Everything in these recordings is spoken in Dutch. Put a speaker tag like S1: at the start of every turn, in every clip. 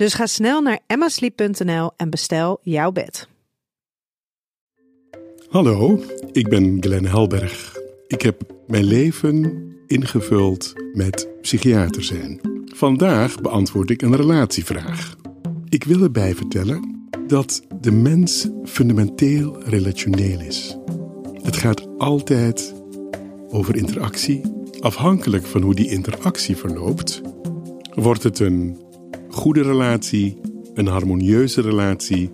S1: Dus ga snel naar emmasleep.nl en bestel jouw bed.
S2: Hallo, ik ben Glenn Helberg. Ik heb mijn leven ingevuld met psychiater zijn. Vandaag beantwoord ik een relatievraag. Ik wil erbij vertellen dat de mens fundamenteel relationeel is. Het gaat altijd over interactie. Afhankelijk van hoe die interactie verloopt, wordt het een goede relatie, een harmonieuze relatie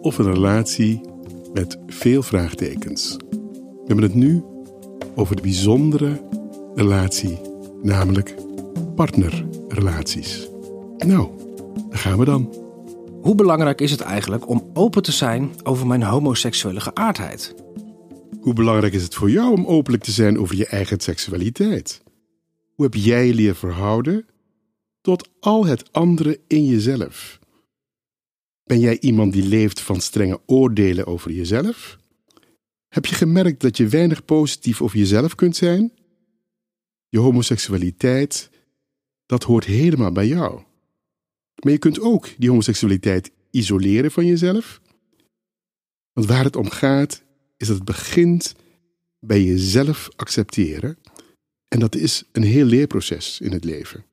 S2: of een relatie met veel vraagtekens. We hebben het nu over de bijzondere relatie, namelijk partnerrelaties. Nou, daar gaan we dan.
S3: Hoe belangrijk is het eigenlijk om open te zijn over mijn homoseksuele geaardheid?
S2: Hoe belangrijk is het voor jou om openlijk te zijn over je eigen seksualiteit? Hoe heb jij je leren verhouden tot al het andere in jezelf? Ben jij iemand die leeft van strenge oordelen over jezelf? Heb je gemerkt dat je weinig positief over jezelf kunt zijn? Je homoseksualiteit, dat hoort helemaal bij jou. Maar je kunt ook die homoseksualiteit isoleren van jezelf. Want waar het om gaat, is dat het begint bij jezelf accepteren. En dat is een heel leerproces in het leven.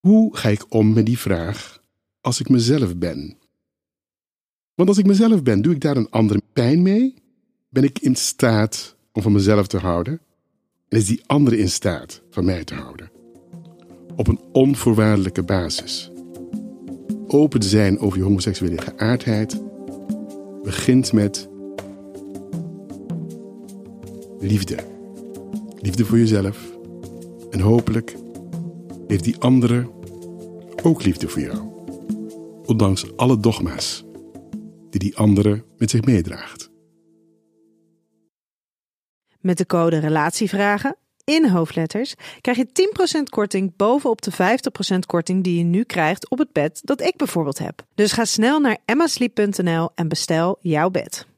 S2: Hoe ga ik om met die vraag als ik mezelf ben? Want als ik mezelf ben, doe ik daar een andere pijn mee? Ben ik in staat om van mezelf te houden? En is die andere in staat van mij te houden? Op een onvoorwaardelijke basis. Open zijn over je homoseksuele geaardheid begint met liefde. Liefde voor jezelf. En hopelijk heeft die andere ook liefde voor jou. Ondanks alle dogma's die die andere met zich meedraagt.
S1: Met de code RELATIEVRAGEN in hoofdletters krijg je 10% korting bovenop de 50% korting die je nu krijgt op het bed dat ik bijvoorbeeld heb. Dus ga snel naar emmasleep.nl en bestel jouw bed.